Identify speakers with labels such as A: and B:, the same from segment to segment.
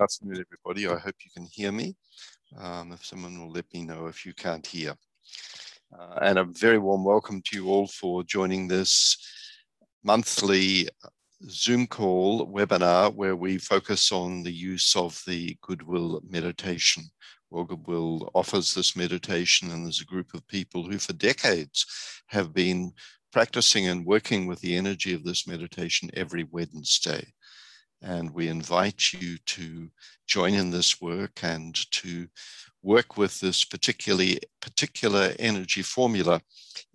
A: afternoon, everybody. I hope you can hear me. Um, if someone will let me know if you can't hear. Uh, and a very warm welcome to you all for joining this monthly Zoom call webinar where we focus on the use of the Goodwill meditation. Well, Goodwill offers this meditation, and there's a group of people who, for decades, have been practicing and working with the energy of this meditation every Wednesday. And we invite you to join in this work and to work with this particularly particular energy formula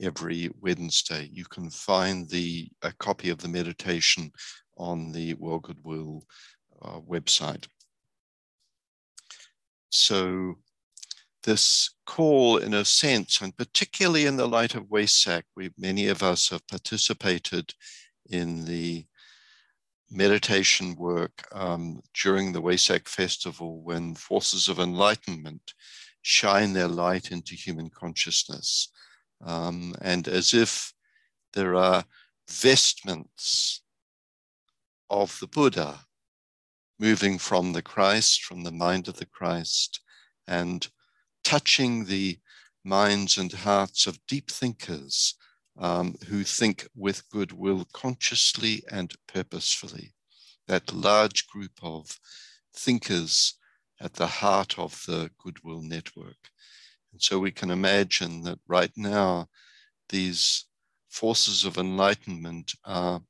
A: every Wednesday. You can find the a copy of the meditation on the World Goodwill uh, website. So this call, in a sense, and particularly in the light of Wesak, we many of us have participated in the meditation work um, during the Wesak festival when forces of enlightenment shine their light into human consciousness. Um, and as if there are vestments of the Buddha moving from the Christ, from the mind of the Christ, and touching the minds and hearts of deep thinkers um, who think with goodwill consciously and purposefully. That large group of thinkers at the heart of the goodwill network. And so we can imagine that right now, these forces of enlightenment are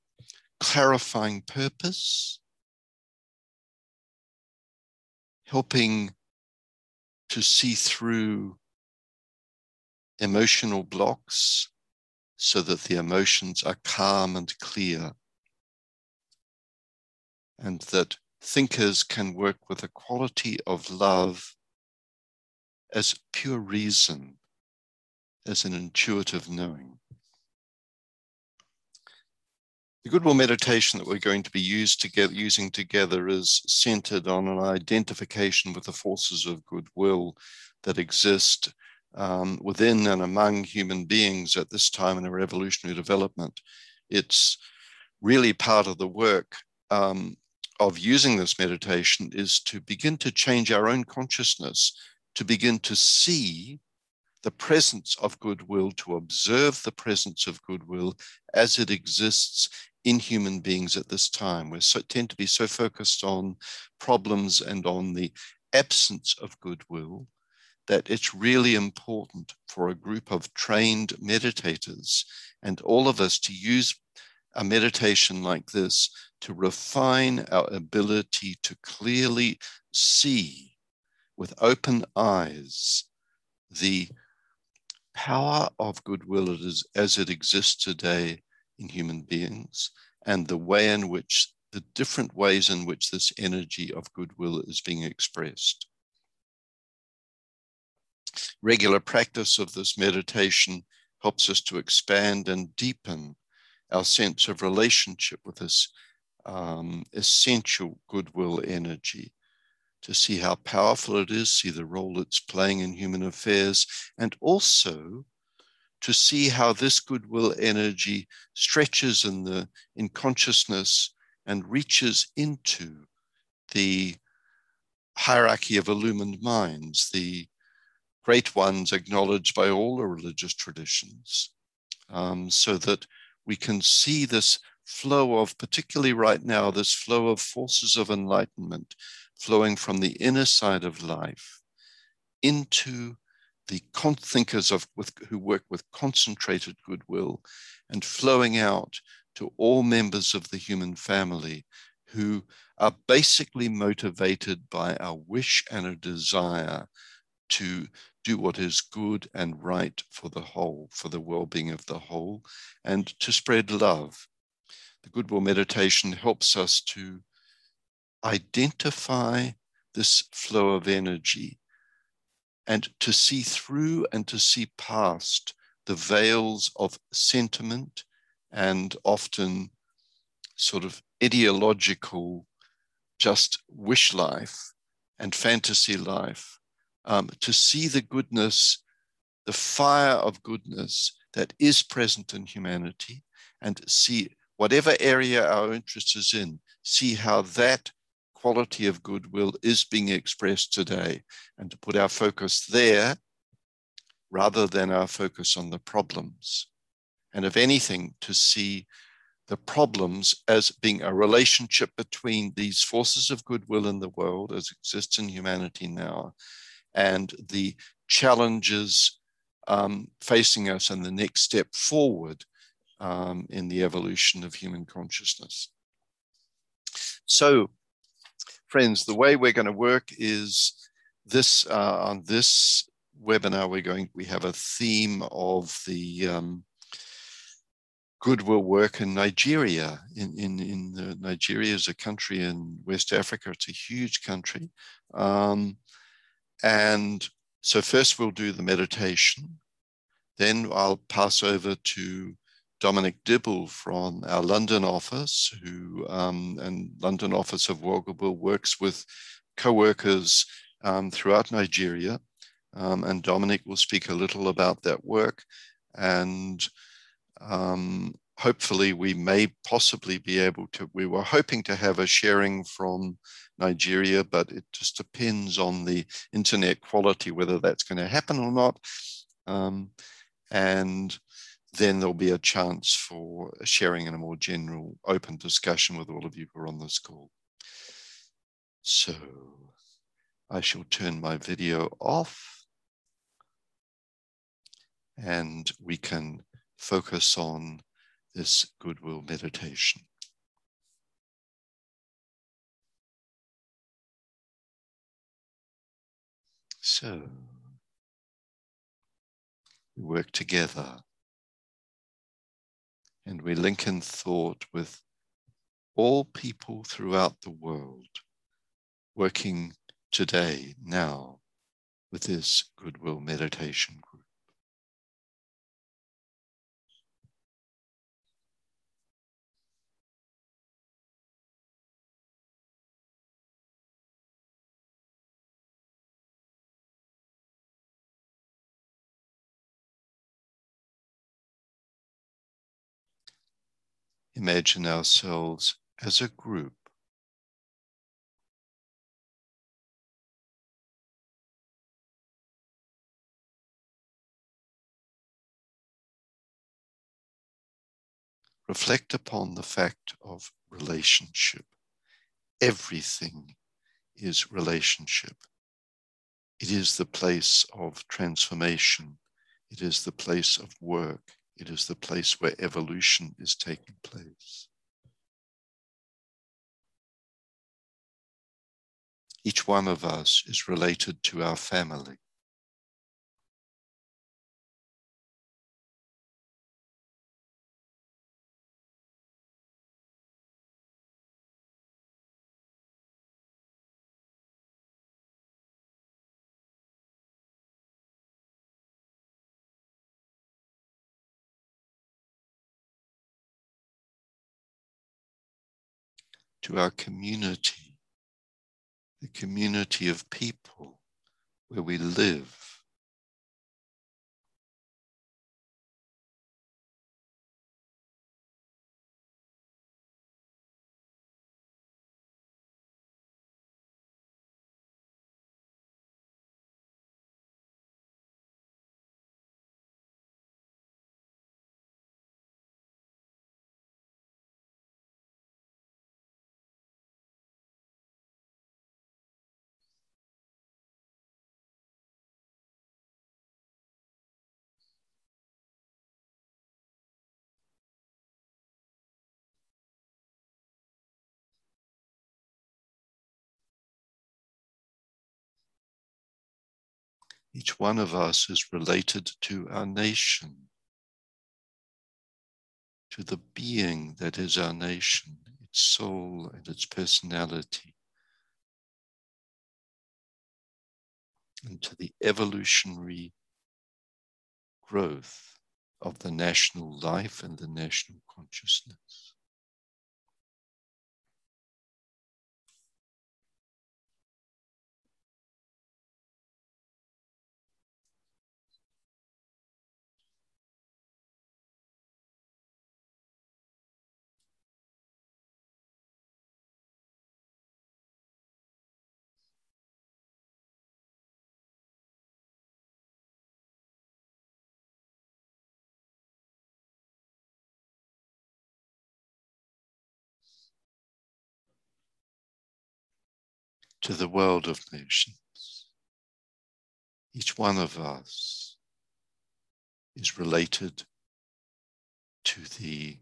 A: clarifying purpose, helping to see through emotional blocks so that the emotions are calm and clear, and that thinkers can work with a quality of love as pure reason, as an intuitive knowing. The Goodwill meditation that we're going to be using together is centered on an identification with the forces of goodwill that exist um, within and among human beings at this time in our evolutionary development. It's really part of the work um, of using this meditation is to begin to change our own consciousness, to begin to see the presence of goodwill, to observe the presence of goodwill as it exists in human beings at this time. We so, tend to be so focused on problems and on the absence of goodwill that it's really important for a group of trained meditators and all of us to use a meditation like this to refine our ability to clearly see with open eyes the power of goodwill as it exists today in human beings and the way in which the different ways in which this energy of goodwill is being expressed regular practice of this meditation helps us to expand and deepen our sense of relationship with this um, essential goodwill energy, to see how powerful it is, see the role it's playing in human affairs, and also to see how this goodwill energy stretches in the in consciousness and reaches into the hierarchy of illumined minds, the great ones acknowledged by all the religious traditions, um, so that we can see this flow of, particularly right now, this flow of forces of enlightenment flowing from the inner side of life into the thinkers of with, who work with concentrated goodwill and flowing out to all members of the human family who are basically motivated by a wish and a desire to do what is good and right for the whole, for the well being of the whole, and to spread love. The Goodwill Meditation helps us to identify this flow of energy and to see through and to see past the veils of sentiment and often sort of ideological just wish life and fantasy life um, to see the goodness, the fire of goodness that is present in humanity, and see whatever area our interest is in, see how that quality of goodwill is being expressed today, and to put our focus there rather than our focus on the problems. And if anything, to see the problems as being a relationship between these forces of goodwill in the world as exists in humanity now and the challenges um, facing us and the next step forward um, in the evolution of human consciousness. So, friends, the way we're going to work is this uh, on this webinar. We're going. We have a theme of the um, goodwill work in Nigeria. In in in the, Nigeria is a country in West Africa. It's a huge country, um, and so first we'll do the meditation. Then I'll pass over to Dominic Dibble from our London office, who um, and London office of World Goodwill works with co-workers um, throughout Nigeria. Um, and Dominic will speak a little about that work. And um, hopefully we may possibly be able to, we were hoping to have a sharing from Nigeria, but it just depends on the internet quality, whether that's going to happen or not. Um, and then there'll be a chance for sharing in a more general open discussion with all of you who are on this call. So I shall turn my video off and we can focus on this goodwill meditation. So we work together and we link in thought with all people throughout the world working today, now, with this goodwill meditation group. Imagine ourselves as a group. Reflect upon the fact of relationship. Everything is relationship. It is the place of transformation. It is the place of work. It is the place where evolution is taking place. Each one of us is related to our family. To our community, the community of people where we live. Each one of us is related to our nation, to the being that is our nation, its soul and its personality, and to the evolutionary growth of the national life and the national consciousness. To the world of nations. Each one of us is related to the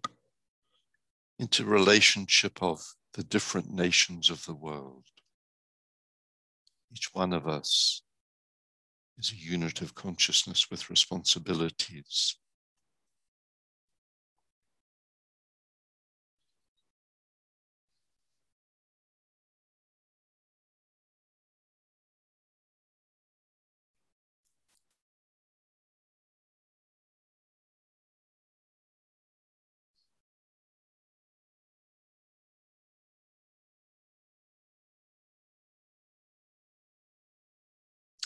A: interrelationship of the different nations of the world. Each one of us is a unit of consciousness with responsibilities.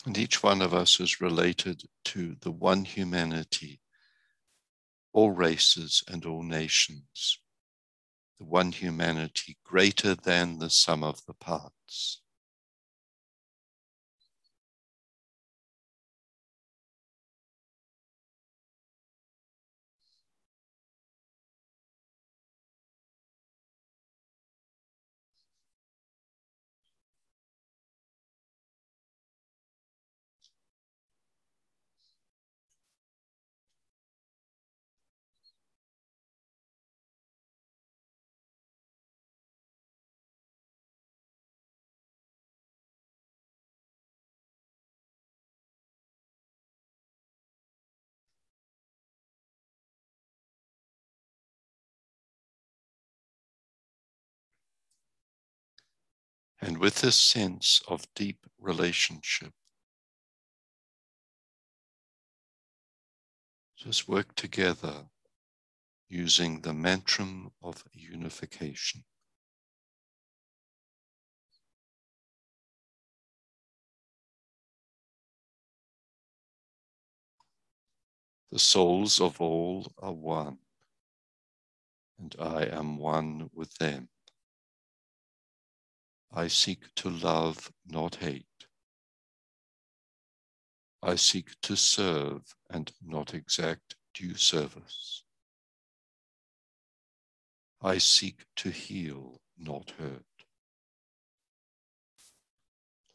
A: And each one of us is related to the one humanity, all races and all nations, the one humanity greater than the sum of the parts. And with this sense of deep relationship, just work together using the mantra of unification. The souls of all are one, and I am one with them. I seek to love, not hate. I seek to serve and not exact due service. I seek to heal, not hurt.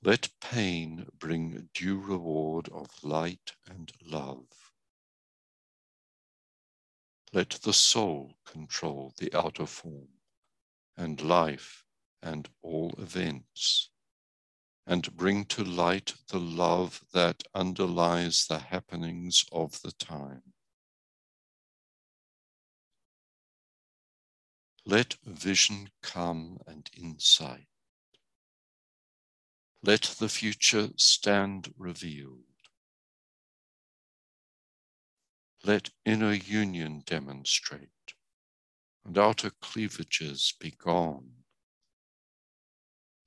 A: Let pain bring due reward of light and love. Let the soul control the outer form and life and all events, and bring to light the love that underlies the happenings of the time. Let vision come and insight. Let the future stand revealed. Let inner union demonstrate and outer cleavages be gone.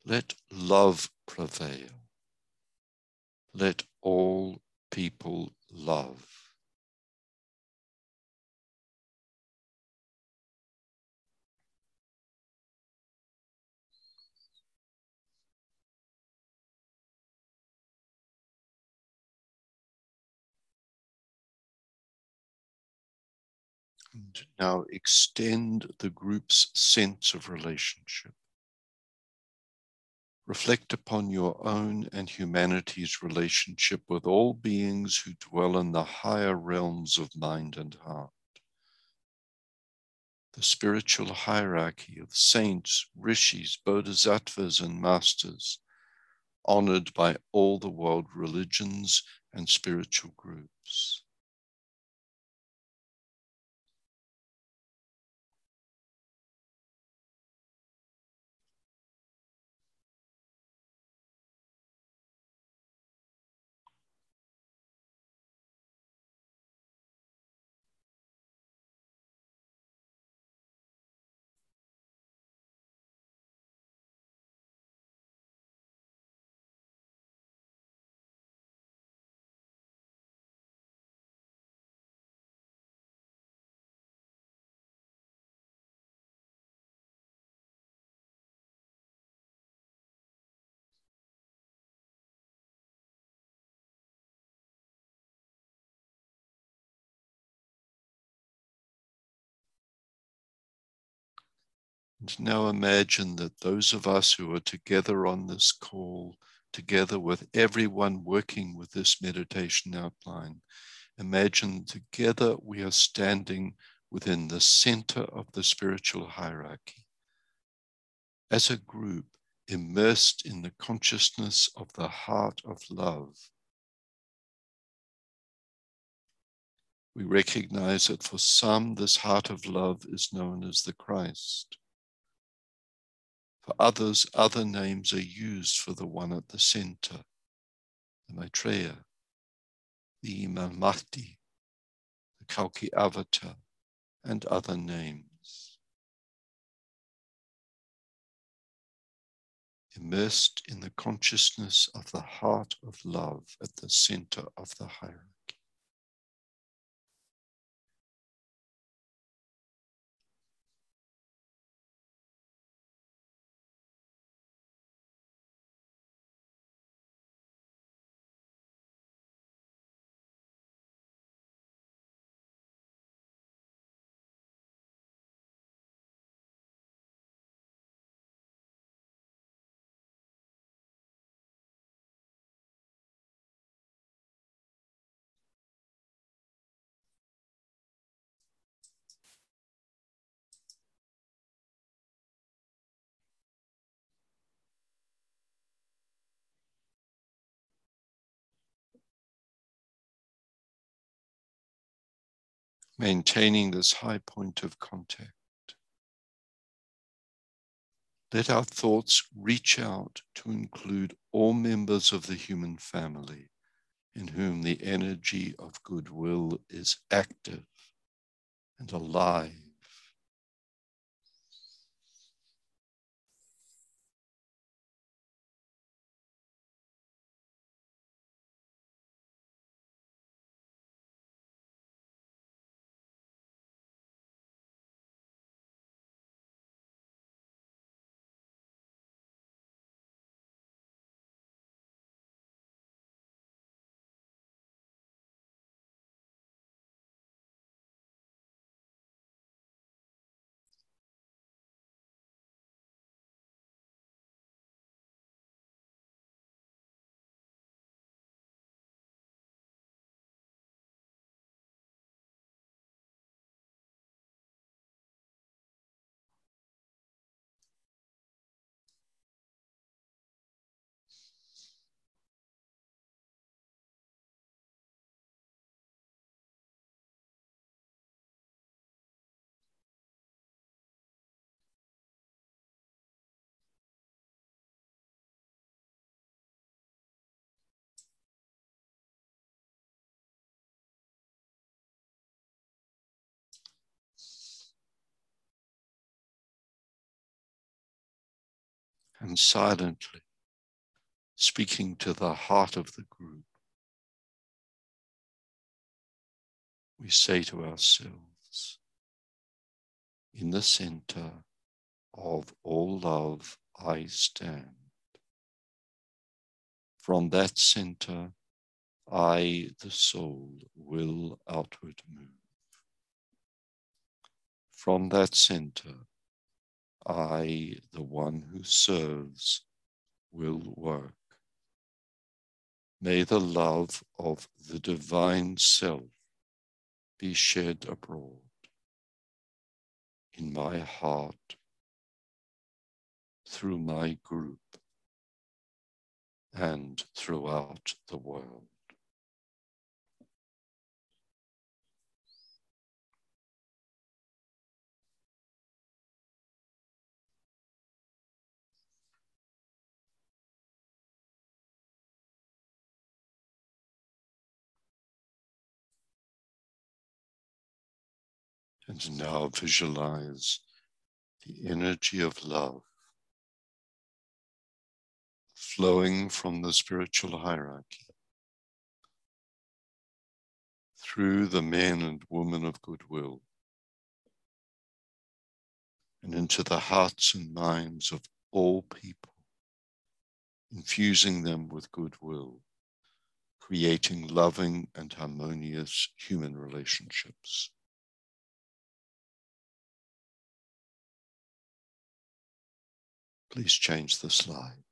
A: Let love prevail. Let all people love. And now extend the group's sense of relationship. Reflect upon your own and humanity's relationship with all beings who dwell in the higher realms of mind and heart. The spiritual hierarchy of saints, rishis, bodhisattvas, and masters, honored by all the world religions and spiritual groups. And now imagine that those of us who are together on this call, together with everyone working with this meditation outline, imagine together we are standing within the center of the spiritual hierarchy. As a group, immersed in the consciousness of the heart of love. We recognize that for some, this heart of love is known as the Christ. For others, other names are used for the one at the center, the Maitreya, the Imam Mahdi, the Kalki Avatar, and other names. Immersed in the consciousness of the heart of love at the center of the hierarchy. Maintaining this high point of contact. Let our thoughts reach out to include all members of the human family in whom the energy of goodwill is active and alive. And silently speaking to the heart of the group, we say to ourselves, in the center of all love, I stand. From that center, I, the soul, will outward move. From that center, I, the one who serves, will work. May the love of the divine self be shed abroad in my heart through my group and throughout the world. And now visualize the energy of love flowing from the spiritual hierarchy through the men and women of goodwill and into the hearts and minds of all people, infusing them with goodwill, creating loving and harmonious human relationships. Please change the slide.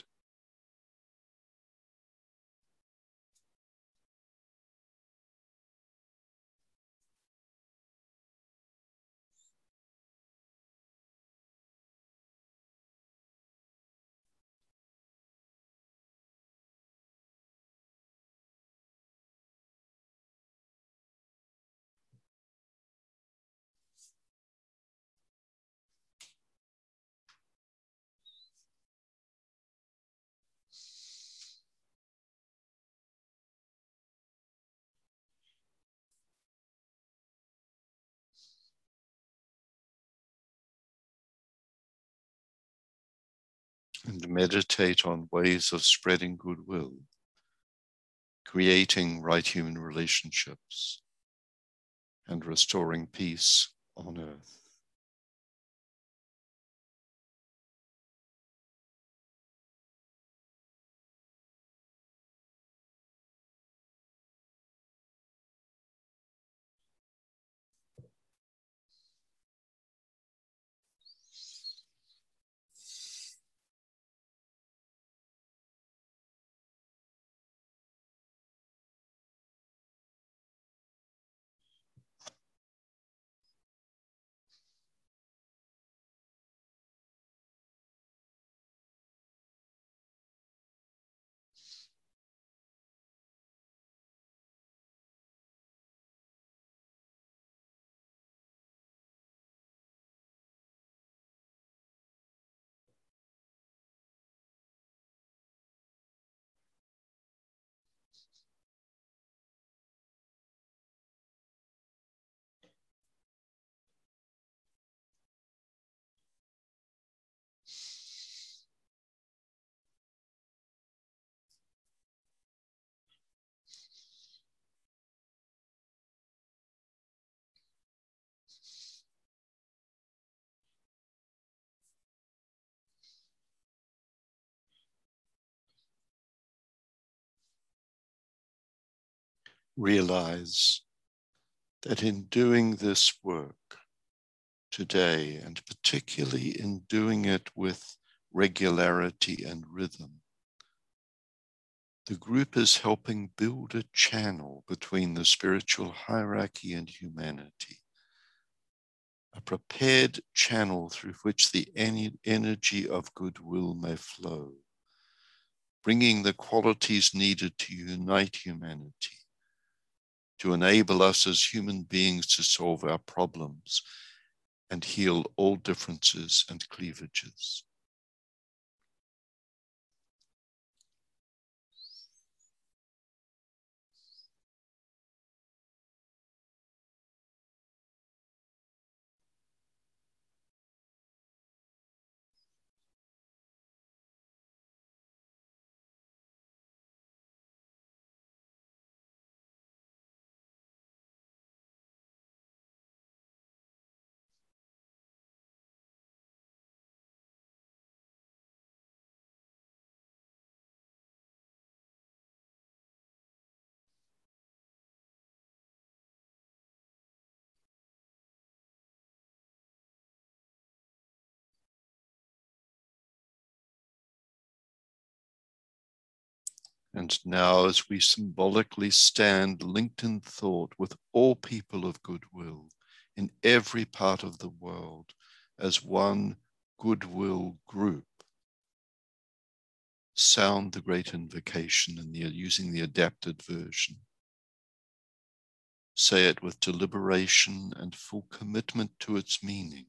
A: And meditate on ways of spreading goodwill, creating right human relationships, and restoring peace on earth. Realize that in doing this work today, and particularly in doing it with regularity and rhythm, the group is helping build a channel between the spiritual hierarchy and humanity, a prepared channel through which the energy of goodwill may flow, bringing the qualities needed to unite humanity to enable us as human beings to solve our problems and heal all differences and cleavages. And now, as we symbolically stand linked in thought with all people of goodwill in every part of the world as one goodwill group, sound the great invocation and the, using the adapted version. Say it with deliberation and full commitment to its meaning,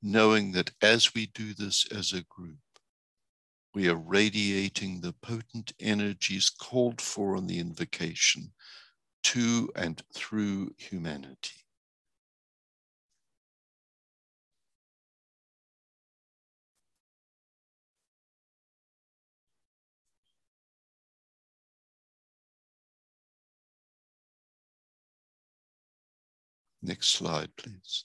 A: knowing that as we do this as a group, we are radiating the potent energies called for in the invocation to and through humanity. Next slide, please.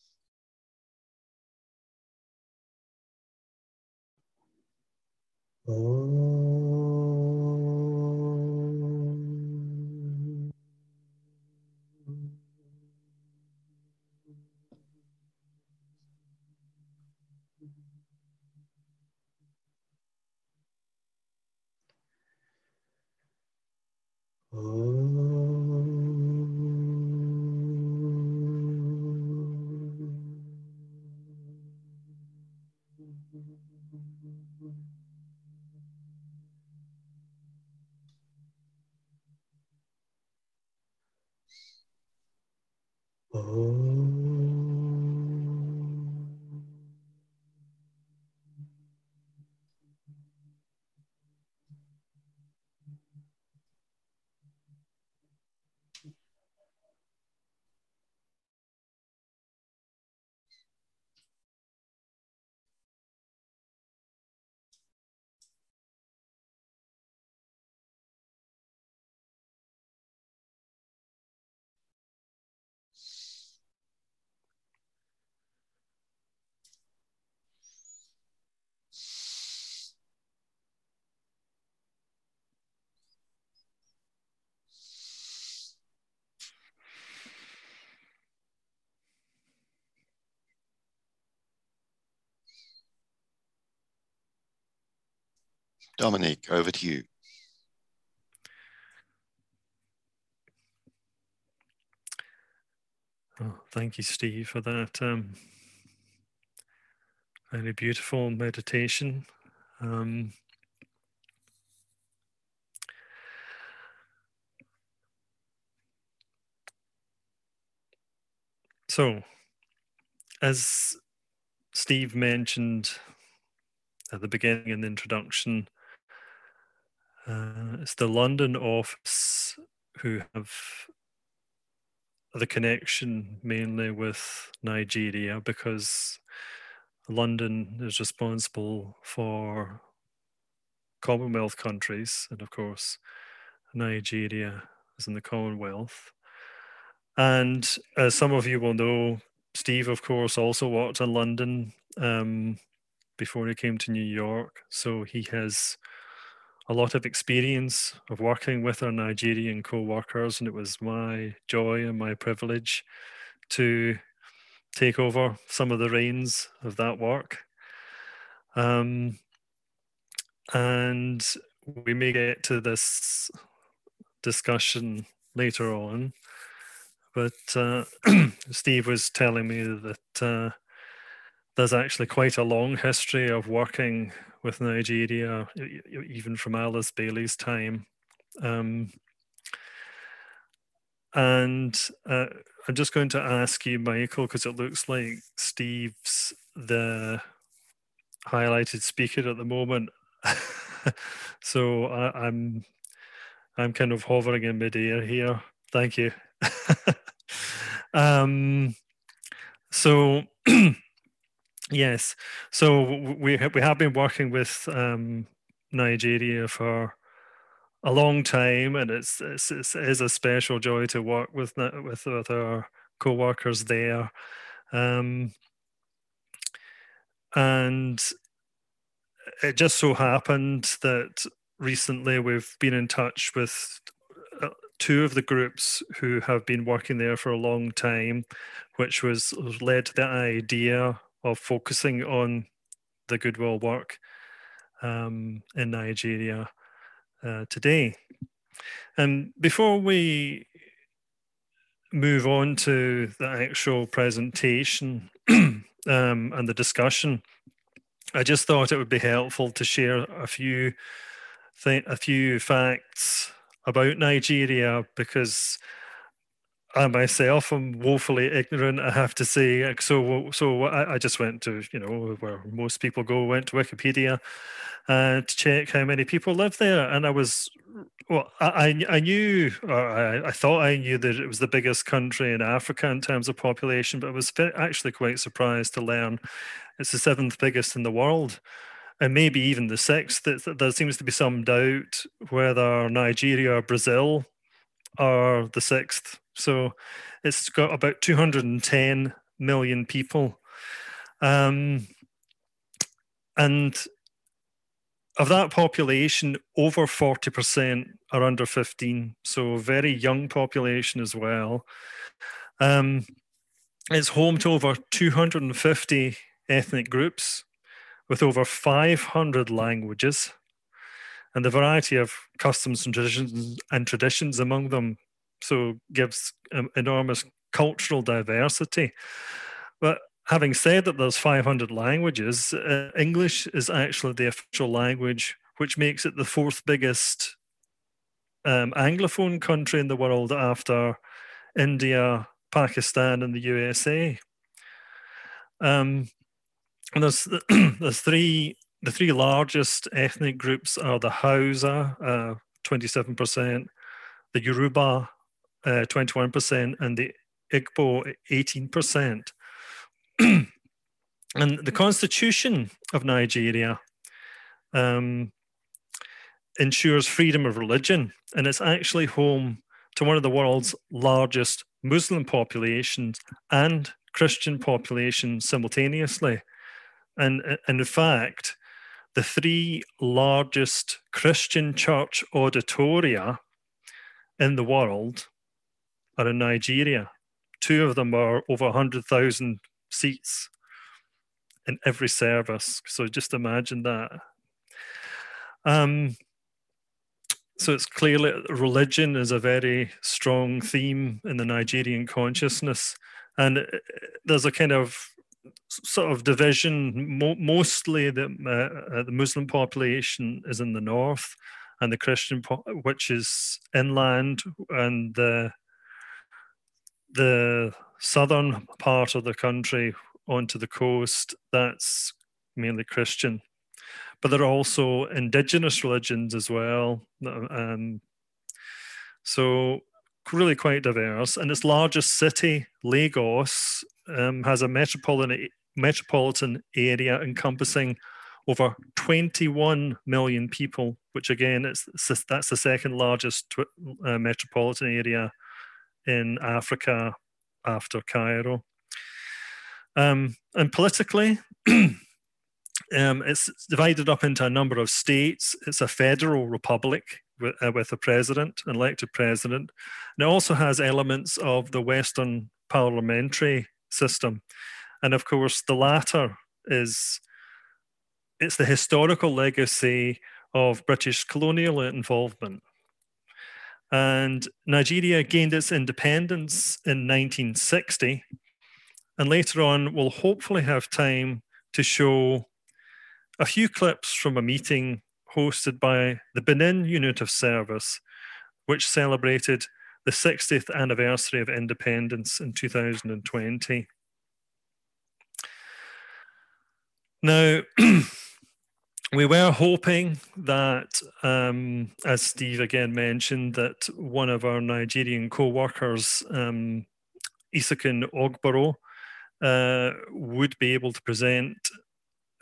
A: Oh. Dominic, over to you.
B: Oh, thank you, Steve, for that um, very beautiful meditation. Um, so, as Steve mentioned at the beginning in the introduction, uh, it's the London office who have the connection mainly with Nigeria because London is responsible for Commonwealth countries, and of course, Nigeria is in the Commonwealth. And as some of you will know, Steve, of course, also worked in London um, before he came to New York. So he has a lot of experience of working with our Nigerian co-workers, and it was my joy and my privilege to take over some of the reins of that work. Um, and we may get to this discussion later on, but uh, Steve was telling me that uh, there's actually quite a long history of working with Nigeria, even from Alice Bailey's time. Um, and uh, I'm just going to ask you, Michael, because it looks like Steve's the highlighted speaker at the moment. so I, I'm I'm kind of hovering in midair here. Thank you. um, so Yes. So we we have been working with um, Nigeria for a long time, and it's, it's, it's it is a special joy to work with with with our co-workers there. Um, and it just so happened that recently we've been in touch with uh, two of the groups who have been working there for a long time, which was led to the idea of focusing on the goodwill work um, in Nigeria uh, today. And before we move on to the actual presentation um, and the discussion, I just thought it would be helpful to share a few th- a few facts about Nigeria because I myself am woefully ignorant. I have to say. So, so I, I just went to you know where most people go. Went to Wikipedia uh, to check how many people live there, and I was well. I I knew, I, I thought I knew that it was the biggest country in Africa in terms of population, but I was actually quite surprised to learn it's the seventh biggest in the world and maybe even the sixth. There seems to be some doubt whether Nigeria or Brazil are the sixth. So it's got about 210 million people. Um, and of that population, over 40% are under 15. So very young population as well. Um, it's home to over 250 ethnic groups with over 500 languages and the variety of customs and traditions and traditions among them so gives um, enormous cultural diversity. But having said that there's 500 languages uh, english is actually the official language which makes it the fourth biggest um, anglophone country in the world after india pakistan and the usa um, and there's there's three the three largest ethnic groups are the Hausa, uh, 27%, the Yoruba, uh, 21%, and the Igbo, 18%. and the constitution of Nigeria um, ensures freedom of religion, and it's actually home to one of the world's largest Muslim populations and Christian populations simultaneously. And, and in fact, the three largest Christian church auditoria in the world are in Nigeria. Two of them are over 100,000 seats in every service. So just imagine that. Um, so it's clearly religion is a very strong theme in the Nigerian consciousness. And there's a kind of sort of division. Mo- mostly, the uh, uh, the Muslim population is in the north, and the Christian, po- which is inland, and the the southern part of the country onto the coast. That's mainly Christian, but there are also indigenous religions as well. Um, so really quite diverse. And its largest city, Lagos, um, has a metropolitan metropolitan area encompassing over 21 million people, which again, it's, that's the second largest uh, metropolitan area in Africa after Cairo. Um, and politically, um, it's divided up into a number of states. It's a federal republic with, uh, with a president, an elected president. And it also has elements of the Western parliamentary system. And of course, the latter is it's the historical legacy of British colonial involvement. And Nigeria gained its independence in 1960. And later on, we'll hopefully have time to show a few clips from a meeting hosted by the Benin Unit of Service, which celebrated the 60th anniversary of independence in 2020. Now, we were hoping that, um, as Steve again mentioned, that one of our Nigerian co-workers, um, Isakin Ogboro, uh, would be able to present.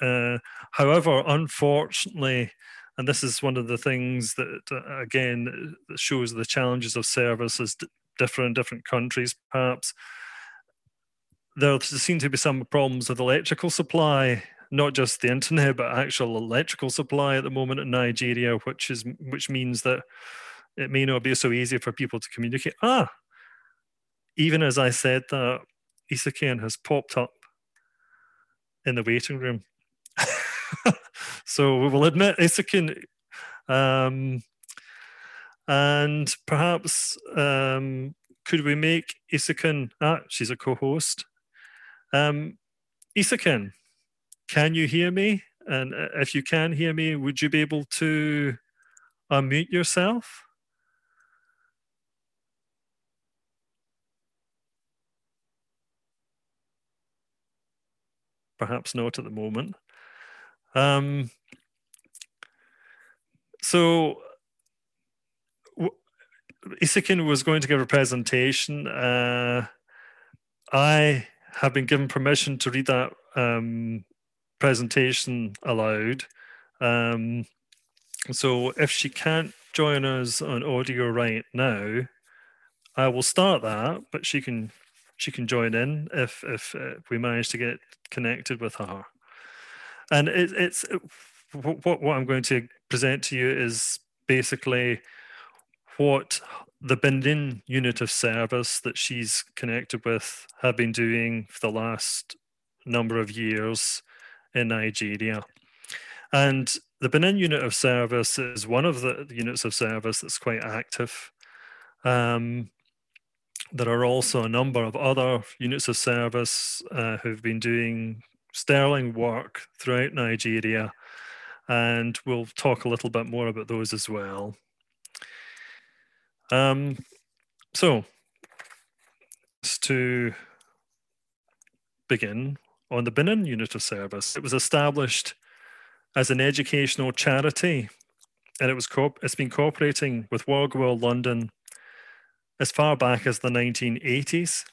B: Uh, however, unfortunately, and this is one of the things that, uh, again, shows the challenges of services d- different different countries, perhaps there seem to be some problems with electrical supply, not just the internet, but actual electrical supply at the moment in Nigeria, which is which means that it may not be so easy for people to communicate. Ah, even as I said that, Isakin has popped up in the waiting room. so we will admit Isakin um, and perhaps um, could we make Isakin, ah, she's a co-host. Um, Isakin, can you hear me? And uh, if you can hear me, would you be able to unmute yourself? Perhaps not at the moment. Um, so Isakin was going to give a presentation. Uh, I have been given permission to read that um, presentation allowed. Um, so if she can't join us on audio right now, I will start that, but she can she can join in if if, uh, we manage to get connected with her. And it, it's what what I'm going to present to you is basically what the Benin unit of service that she's connected with have been doing for the last number of years in Nigeria. And the Benin unit of service is one of the units of service that's quite active. Um, there are also a number of other units of service uh, who've been doing sterling work throughout Nigeria, and we'll talk a little bit more about those as well. Um, so, to begin on the Benin Unit of Service, it was established as an educational charity, and it was it's been cooperating with Goodwill London as far back as the 1980s,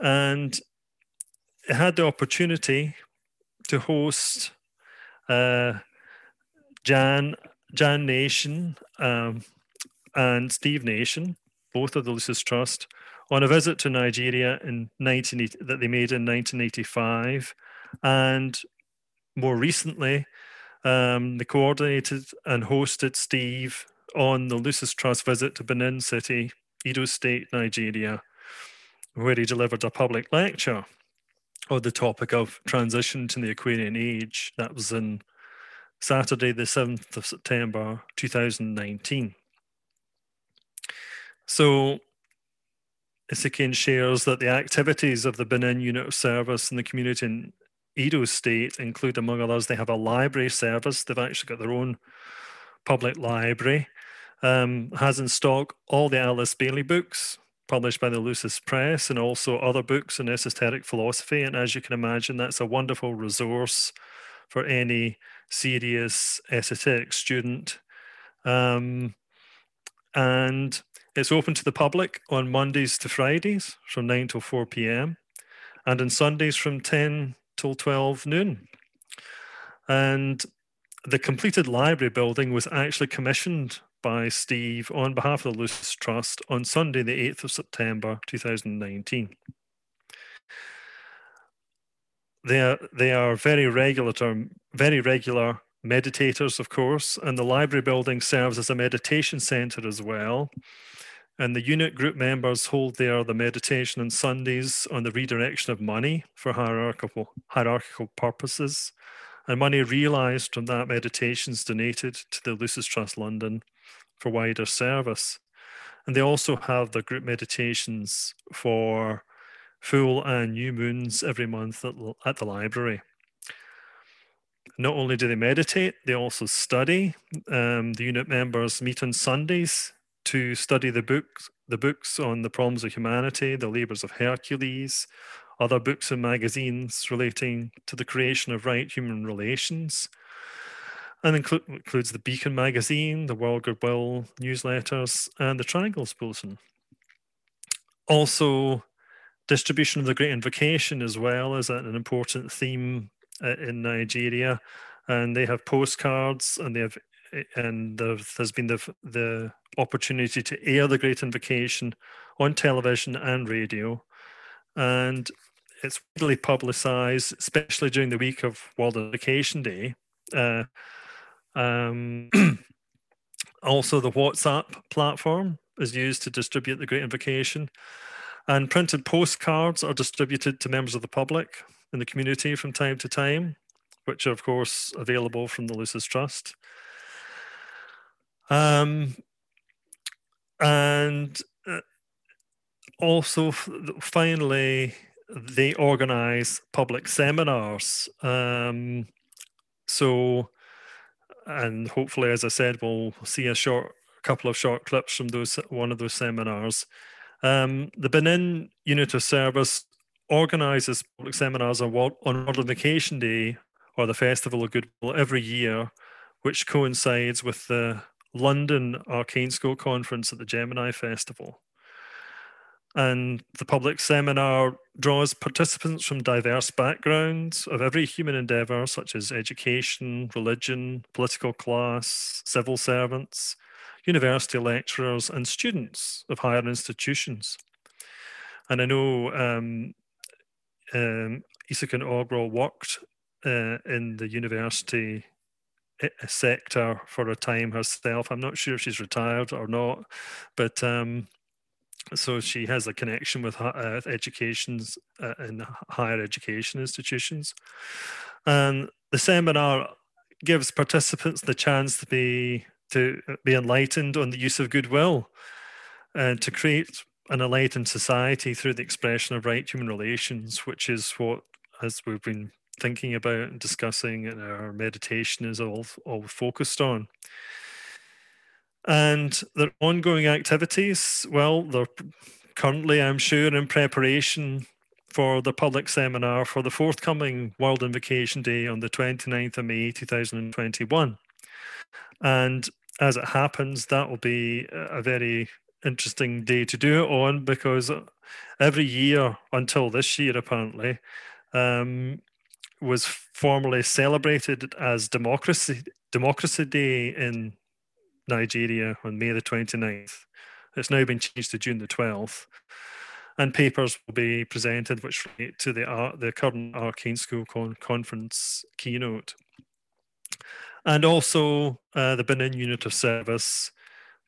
B: and it had the opportunity to host uh, Jan Jan Nation um, and Steve Nation, both of the Lucis Trust, on a visit to Nigeria in 19, that they made in 1985. And more recently, um, they coordinated and hosted Steve on the Lucis Trust visit to Benin City, Edo State, Nigeria, where he delivered a public lecture on the topic of transition to the Aquarian Age. That was in Saturday, the 7th of September, 2019. So Isakin shares that the activities of the Benin Unit of Service in the community in Edo State include, among others, they have a library service. They've actually got their own public library. Um, has in stock all the Alice Bailey books published by the Lucis Press and also other books in esoteric philosophy. And as you can imagine, that's a wonderful resource for any serious esoteric student. Um, and it's open to the public on Mondays to Fridays from 9 till 4 p.m. and on Sundays from 10 till 12 noon. And the completed library building was actually commissioned by Steve on behalf of the Lucis Trust on Sunday, the 8th of September 2019. They are, they are very regular, very regular meditators, of course, and the library building serves as a meditation center as well. And the unit group members hold there the meditation on Sundays on the redirection of money for hierarchical, hierarchical purposes. And money realized from that meditation is donated to the Lucis Trust London for wider service. And they also have the group meditations for full and new moons every month at, at the library. Not only do they meditate, they also study. Um, the unit members meet on Sundays to study the books, the books on the problems of humanity, the labors of Hercules, other books and magazines relating to the creation of right human relations, and include, includes the Beacon magazine, the World Goodwill newsletters, and the Triangles bulletin. Also, distribution of the Great Invocation as well is an important theme uh, in Nigeria, and they have postcards and they have and there's been the the opportunity to air the Great Invocation on television and radio, and it's widely publicized, especially during the week of World Invocation Day. Uh, um, also, the WhatsApp platform is used to distribute the Great Invocation, and printed postcards are distributed to members of the public in the community from time to time, which are, of course, available from the Lucis Trust. Um, and uh, also, finally, they organize public seminars. Um, so, and hopefully, as I said, we'll see a short couple of short clips from those one of those seminars. Um, the Benin Unit of Service organizes public seminars on, on World Invocation Day or the Festival of Goodwill every year, which coincides with the London Arcane School Conference at the Gemini Festival. And the public seminar draws participants from diverse backgrounds of every human endeavour, such as education, religion, political class, civil servants, university lecturers, and students of higher institutions. And I know um, um, Isakin Ogro worked uh, in the university sector for a time herself. I'm not sure if she's retired or not, but um, so she has a connection with uh, educations uh, in higher education institutions. And the seminar gives participants the chance to be to be enlightened on the use of goodwill and to create an enlightened society through the expression of right human relations, which is what, as we've been thinking about and discussing and our meditation, is all, all focused on. And their ongoing activities, well, they're currently, I'm sure, in preparation for the public seminar for the forthcoming World Invocation Day on the 29th of May 2021. And as it happens, that will be a very interesting day to do it on because every year until this year, apparently, um, was formally celebrated as Democracy Democracy Day in Nigeria on May the 29th. It's now been changed to June the 12th. And papers will be presented which relate to the, uh, the current Arcane School con- Conference keynote. And also, uh, the Benin Unit of Service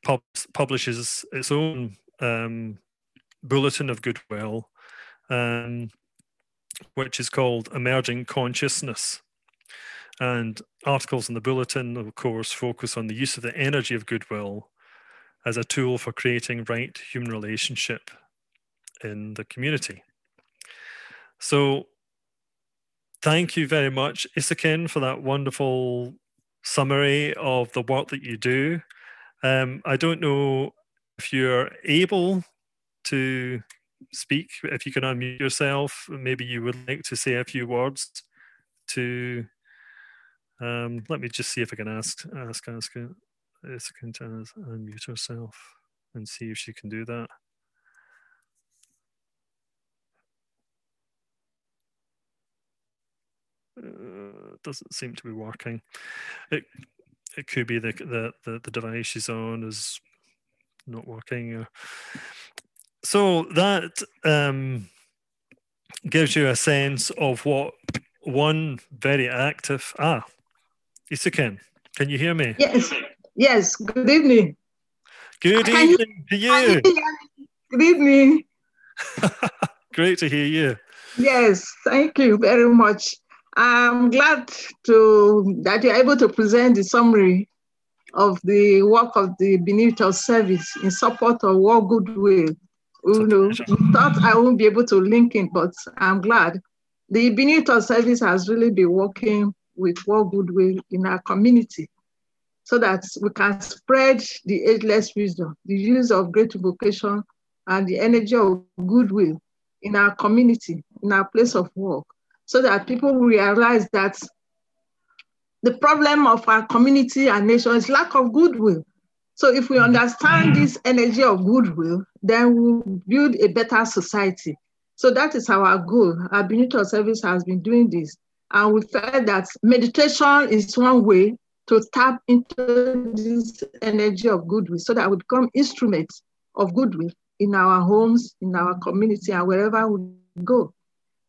B: pub- publishes its own um, Bulletin of Goodwill, um, which is called Emerging Consciousness. And articles in the bulletin, of course, focus on the use of the energy of goodwill as a tool for creating right human relationship in the community. So, thank you very much, Isakin, for that wonderful summary of the work that you do. Um, I don't know if you're able to speak, if you can unmute yourself, maybe you would like to say a few words to um, let me just see if I can ask ask ask I can unmute herself and see if she can do that. Uh, doesn't seem to be working. It it could be the the the, the device she's on is not working. Uh, so that um, gives you a sense of what one very active ah Isakin, can you hear me?
C: Yes, yes. Good evening.
B: Good can evening you, to you.
C: Good evening.
B: Great to hear you.
C: Yes, thank you very much. I'm glad to that you're able to present the summary of the work of the Benito service in support of World Goodwill. You know, thought I won't be able to link it, but I'm glad. The Benito service has really been working with World Goodwill in our community so that we can spread the ageless wisdom, the use of great vocation, and the energy of goodwill in our community, in our place of work, so that people realize that the problem of our community and nation is lack of goodwill. So if we understand this energy of goodwill, then we'll build a better society. So that is our goal. Our Benito service has been doing this. And we felt that meditation is one way to tap into this energy of goodwill so that we become instruments of goodwill in our homes, in our community, and wherever we go.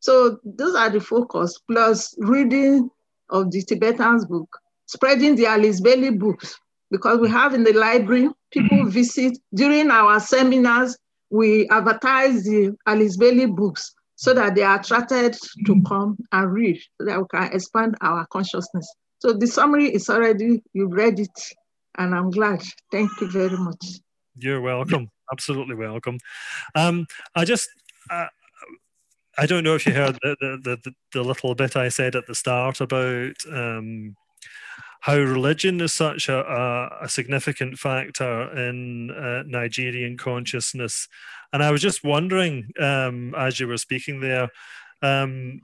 C: So those are the focus, plus reading of the Tibetan's book, spreading the Alice Bailey books, because we have in the library, people visit. During our seminars, we advertise the Alice Bailey books so that they are attracted to come and read, so that we can expand our consciousness. So the summary is already, you've read it, and I'm glad. Thank you very much.
B: You're welcome. Absolutely welcome. Um, I just, uh, I don't know if you heard the, the, the, the, little bit I said at the start about um, how religion is such a, a, a significant factor in uh, Nigerian consciousness. And I was just wondering, um, as you were speaking there, um,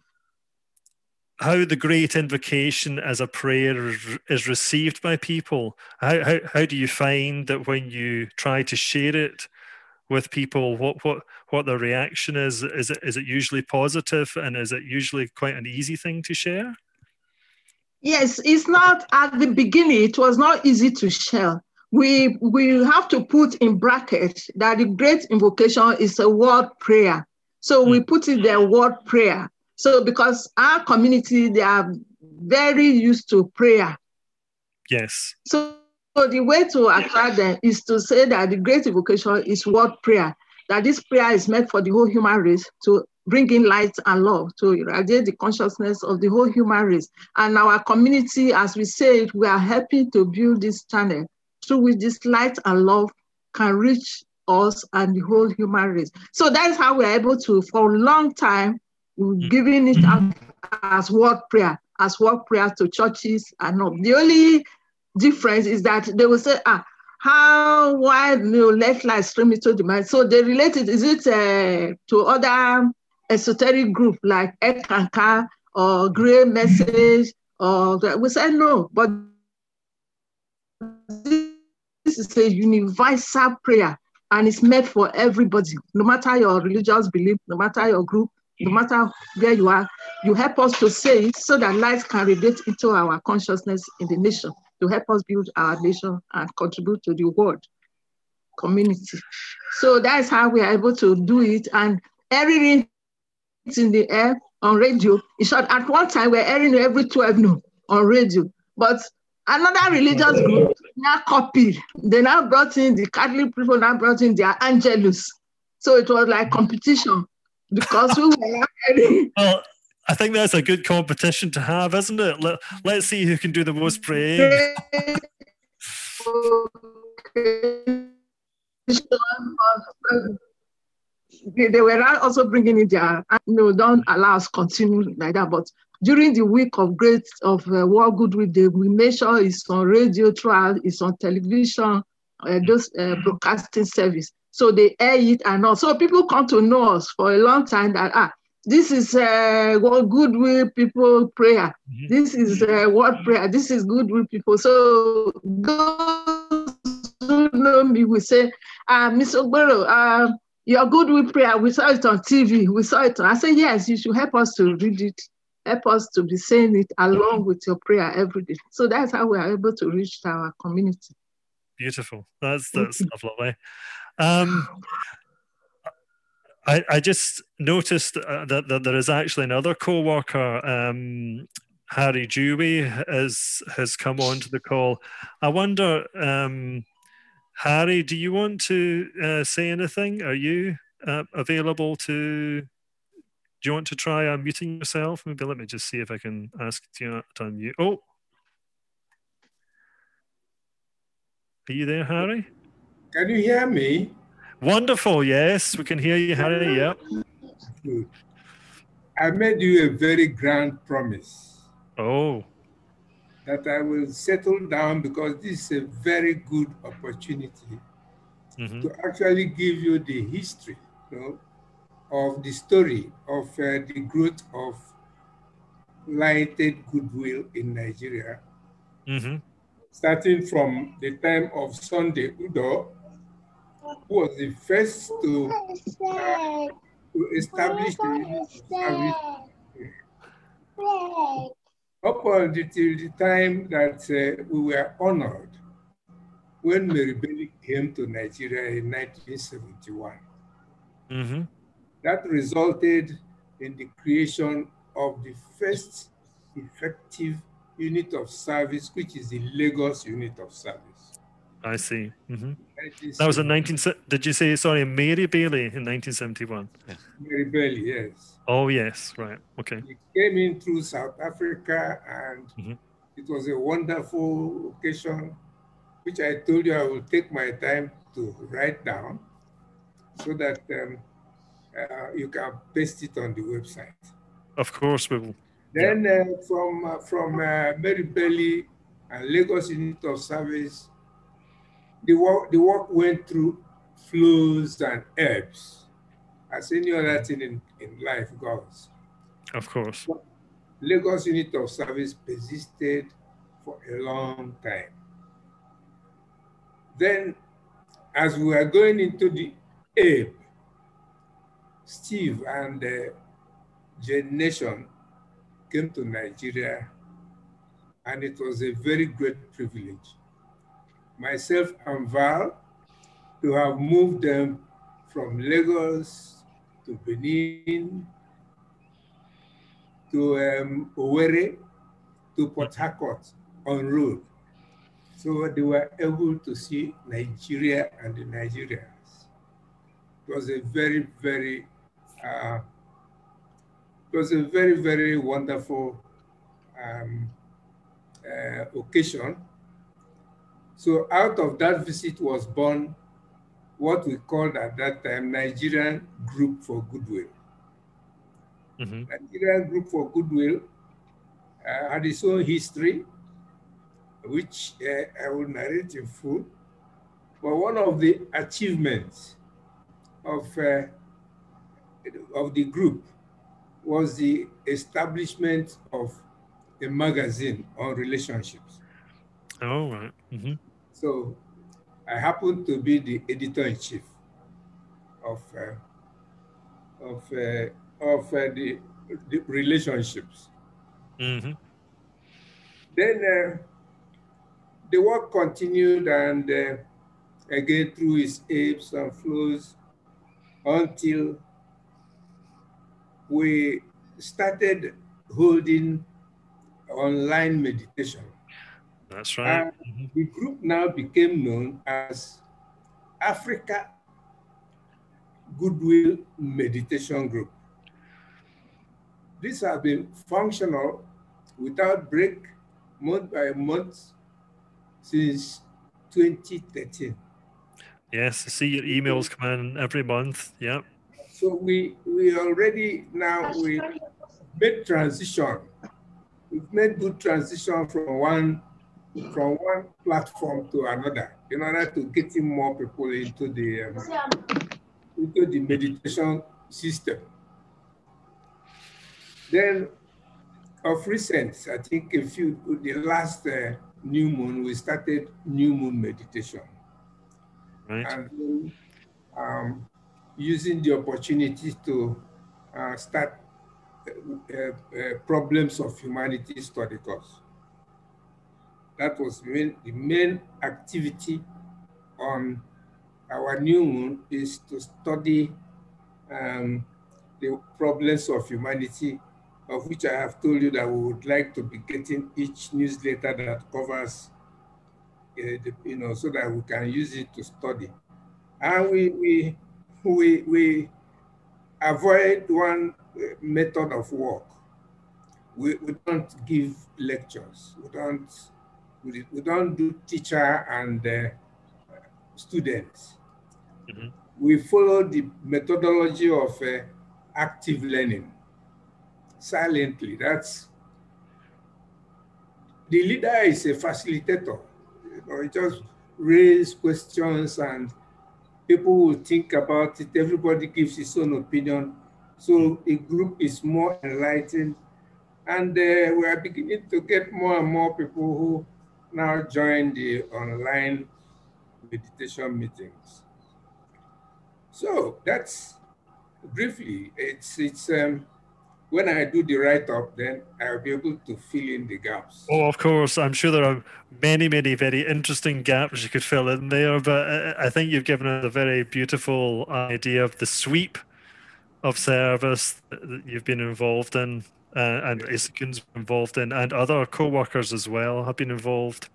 B: how the great invocation as a prayer is received by people. How, how, how do you find that when you try to share it with people, what, what, what the reaction is? Is it, is it usually positive and is it usually quite an easy thing to share?
C: Yes, it's not at the beginning, it was not easy to share. We, we have to put in brackets that the great invocation is a word prayer. So we hmm. put it there, word prayer. So because our community, they are very used to prayer.
B: Yes.
C: So, so the way to attract them is to say that the great invocation is word prayer, that this prayer is meant for the whole human race to bring in light and love, to irradiate the consciousness of the whole human race. And our community, as we say it, we are happy to build this channel through which this light and love can reach us and the whole human race. So that's how we're able to, for a long time, Mm. giving it out as word prayer, as word prayer to churches and not. The only difference is that they will say, ah, how you know, let light stream into the mind. So they related, is it uh, to other esoteric group like Eckankar or Grail Message or we say no, but this is a universal prayer and it's meant for everybody, no matter your religious belief, no matter your group, no matter where you are, you help us to say it so that light can radiate into our consciousness in the nation to help us build our nation and contribute to the world community. So that's how we are able to do it. And airing it in the air on radio. In short, at one time, we're airing every 12 noon on radio. But another religious group now copied. They now brought in the Catholic people, now brought in their Angelus. So it was like competition because we were.
B: Well, I think that's a good competition to have, isn't it? Let, let's see who can do the most praying.
C: they were also bringing in their no don't allow us continue like that but during the week of great of uh, world goodwill day we make sure it's on radio trial it's on television uh, those uh, broadcasting service so they air it and all. So people come to know us for a long time that ah, this is uh, what goodwill people prayer. Mm-hmm. This is uh, what prayer. This is goodwill people. So those who know me will say, uh, Miss Ogbero, uh, your goodwill prayer, we saw it on TV. We saw it. On, I say, yes, you should help us to read it. Help us to be saying it along with your prayer every day. So that's how we are able to reach our community.
B: Beautiful. That's that's lovely. Um, I, I just noticed uh, that, that there is actually another co-worker, um, Harry Dewey, has has come on to the call. I wonder, um, Harry, do you want to uh, say anything? Are you uh, available to? Do you want to try unmuting yourself? Maybe let me just see if I can ask you to unmute. Oh, are you there, Harry?
D: Can you hear me?
B: Wonderful. Yes, we can hear you, Harry. Yep.
D: I made you a very grand promise.
B: Oh.
D: That I will settle down because this is a very good opportunity mm-hmm. to actually give you the history you know, of the story of uh, the growth of lighted goodwill in Nigeria. Mm-hmm. Starting from the time of Sunday Udo, who was the first to, uh, to establish the service up until the time that uh, we were honored when Mary Bailey came to Nigeria in 1971. Mm-hmm. That resulted in the creation of the first effective unit of service, which is the Lagos unit of service.
B: I see. Mm-hmm. That was in 19. Did you say sorry, Mary Bailey in 1971?
D: Yeah. Mary Bailey, yes.
B: Oh yes, right. Okay.
D: He came in through South Africa, and mm-hmm. it was a wonderful occasion, which I told you I will take my time to write down, so that um, uh, you can paste it on the website.
B: Of course, we will.
D: Then yeah. uh, from uh, from uh, Mary Bailey and Lagos Unit of Service the work, the work went through flows and ebbs, as any other thing in, in life goes.
B: Of course.
D: Lagos unit of service persisted for a long time. Then, as we were going into the ebb, Steve and uh, the Jan Nation came to Nigeria, and it was a very great privilege myself and Val to have moved them from Lagos to Benin to um, Owerri to Port Harcourt on road. So they were able to see Nigeria and the Nigerians. It was a very, very, uh, it was a very, very wonderful um, uh, occasion so out of that visit was born what we called at that time Nigerian Group for Goodwill. Mm-hmm. Nigerian Group for Goodwill uh, had its own history, which uh, I will narrate in full. But one of the achievements of, uh, of the group was the establishment of a magazine on relationships.
B: Oh, right. Mm-hmm.
D: So I happen to be the editor in chief of uh, of uh, of uh, the, the relationships. Mm-hmm. Then uh, the work continued, and uh, again through its ebbs and flows until we started holding online meditation
B: that's right. Uh,
D: mm-hmm. The group now became known as Africa Goodwill Meditation Group. This has been functional without break month by month since 2013.
B: Yes, I see your emails come in every month. Yep.
D: So we we already now we made transition. We've made good transition from one from one platform to another in order to get more people into the um, into the meditation system. Then, of recent, I think a few the last uh, new moon we started new moon meditation,
B: right.
D: and um, using the opportunity to uh, start uh, uh problems of humanity study course that was main, the main activity on our new moon is to study um, the problems of humanity, of which I have told you that we would like to be getting each newsletter that covers, uh, the, you know, so that we can use it to study. And we, we, we, we avoid one uh, method of work. We, we don't give lectures. We don't we, we don't do teacher and uh, students. Mm-hmm. We follow the methodology of uh, active learning silently. That's the leader is a facilitator. You know, he just raise questions and people will think about it. Everybody gives his own opinion. So a group is more enlightened. And uh, we are beginning to get more and more people who now join the online meditation meetings. So that's briefly, it's, it's um, when I do the write-up, then I'll be able to fill in the gaps.
B: Oh, of course. I'm sure there are many, many very interesting gaps you could fill in there, but I think you've given us a very beautiful idea of the sweep of service that you've been involved in, uh, and Isakin's involved in, and other co-workers as well have been involved.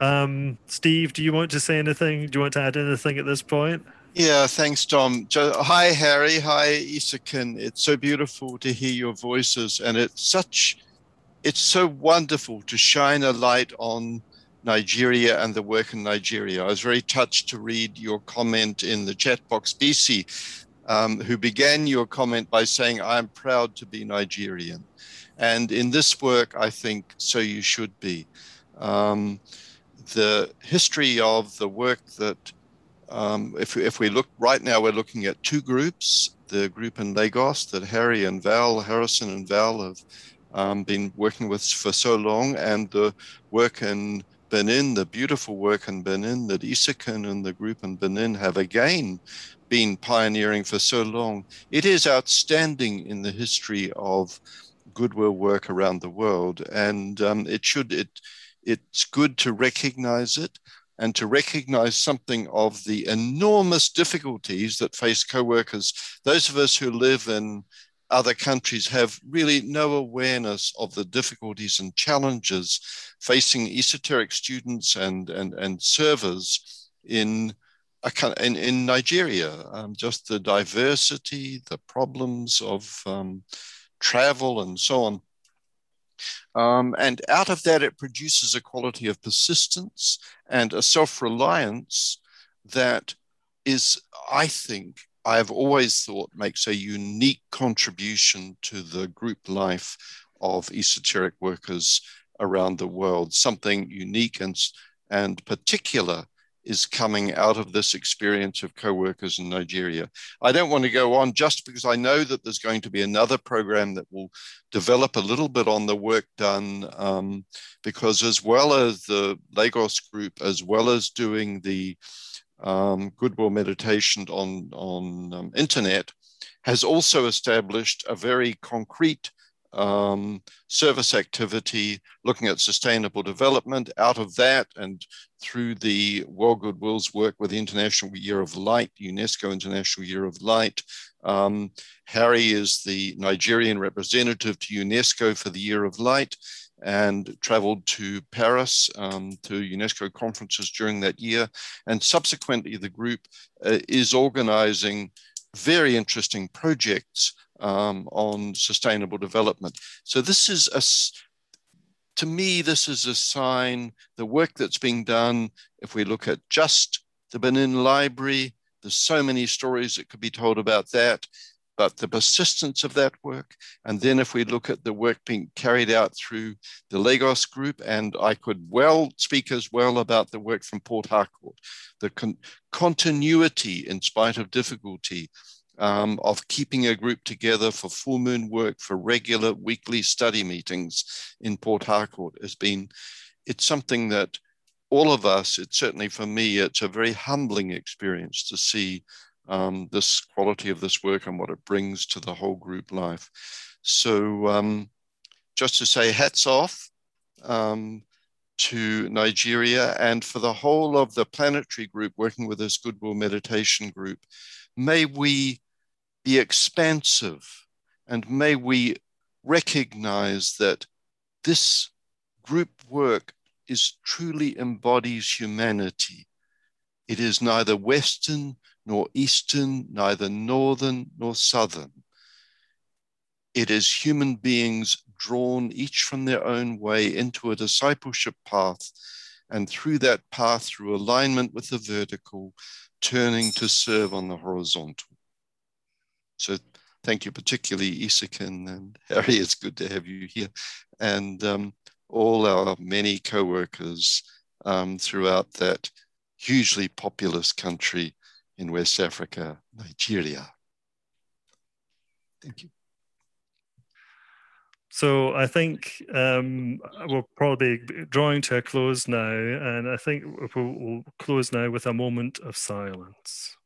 B: Um, Steve, do you want to say anything? Do you want to add anything at this point?
A: Yeah, thanks, Tom. Hi, Harry. Hi, Isakin. It's so beautiful to hear your voices, and it's such, it's so wonderful to shine a light on Nigeria and the work in Nigeria. I was very touched to read your comment in the chat box, BC, um, who began your comment by saying, I'm proud to be Nigerian. And in this work, I think so you should be. Um, the history of the work that, um, if, if we look right now, we're looking at two groups the group in Lagos that Harry and Val, Harrison and Val have um, been working with for so long, and the work in Benin, the beautiful work in Benin that Isakin and the group in Benin have again been pioneering for so long. It is outstanding in the history of goodwill work around the world, and um, it should it it's good to recognize it and to recognize something of the enormous difficulties that face co-workers. Those of us who live in other countries have really no awareness of the difficulties and challenges facing esoteric students and, and, and servers in, in, in Nigeria. Um, just the diversity, the problems of um, travel and so on. Um, and out of that, it produces a quality of persistence and a self reliance that is, I think, I've always thought makes a unique contribution to the group life of esoteric workers around the world. Something unique and, and particular is coming out of this experience of co-workers in Nigeria. I don't want to go on just because I know that there's going to be another program that will develop a little bit on the work done um, because as well as the Lagos group, as well as doing the um, Goodwill Meditation on, on um, internet, has also established a very concrete um, service activity looking at sustainable development. Out of that, and through the World Goodwill's work with the International Year of Light, UNESCO International Year of Light, um, Harry is the Nigerian representative to UNESCO for the Year of Light and traveled to Paris um, to UNESCO conferences during that year. And subsequently, the group uh, is organizing very interesting projects um, on sustainable development. So this is a, to me, this is a sign, the work that's being done, if we look at just the Benin Library, there's so many stories that could be told about that but the persistence of that work. And then if we look at the work being carried out through the Lagos group, and I could well speak as well about the work from Port Harcourt, the con continuity in spite of difficulty um, of keeping a group together for full moon work, for regular weekly study meetings in Port Harcourt has been, it's something that all of us, it's certainly for me, it's a very humbling experience to see um, this quality of this work and what it brings to the whole group life. So um, just to say hats off um, to Nigeria and for the whole of the planetary group working with this Goodwill Meditation group, may we be expansive and may we recognize that this group work is truly embodies humanity. It is neither Western nor eastern, neither northern nor southern. It is human beings drawn each from their own way into a discipleship path, and through that path, through alignment with the vertical, turning to serve on the horizontal. So, thank you, particularly Isakin and Harry. It's good to have you here, and um, all our many co workers um, throughout that hugely populous country in West Africa, Nigeria. Thank you.
B: So I think um, we're probably drawing to a close now, and I think we'll, we'll close now with a moment of silence.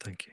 B: Thank you.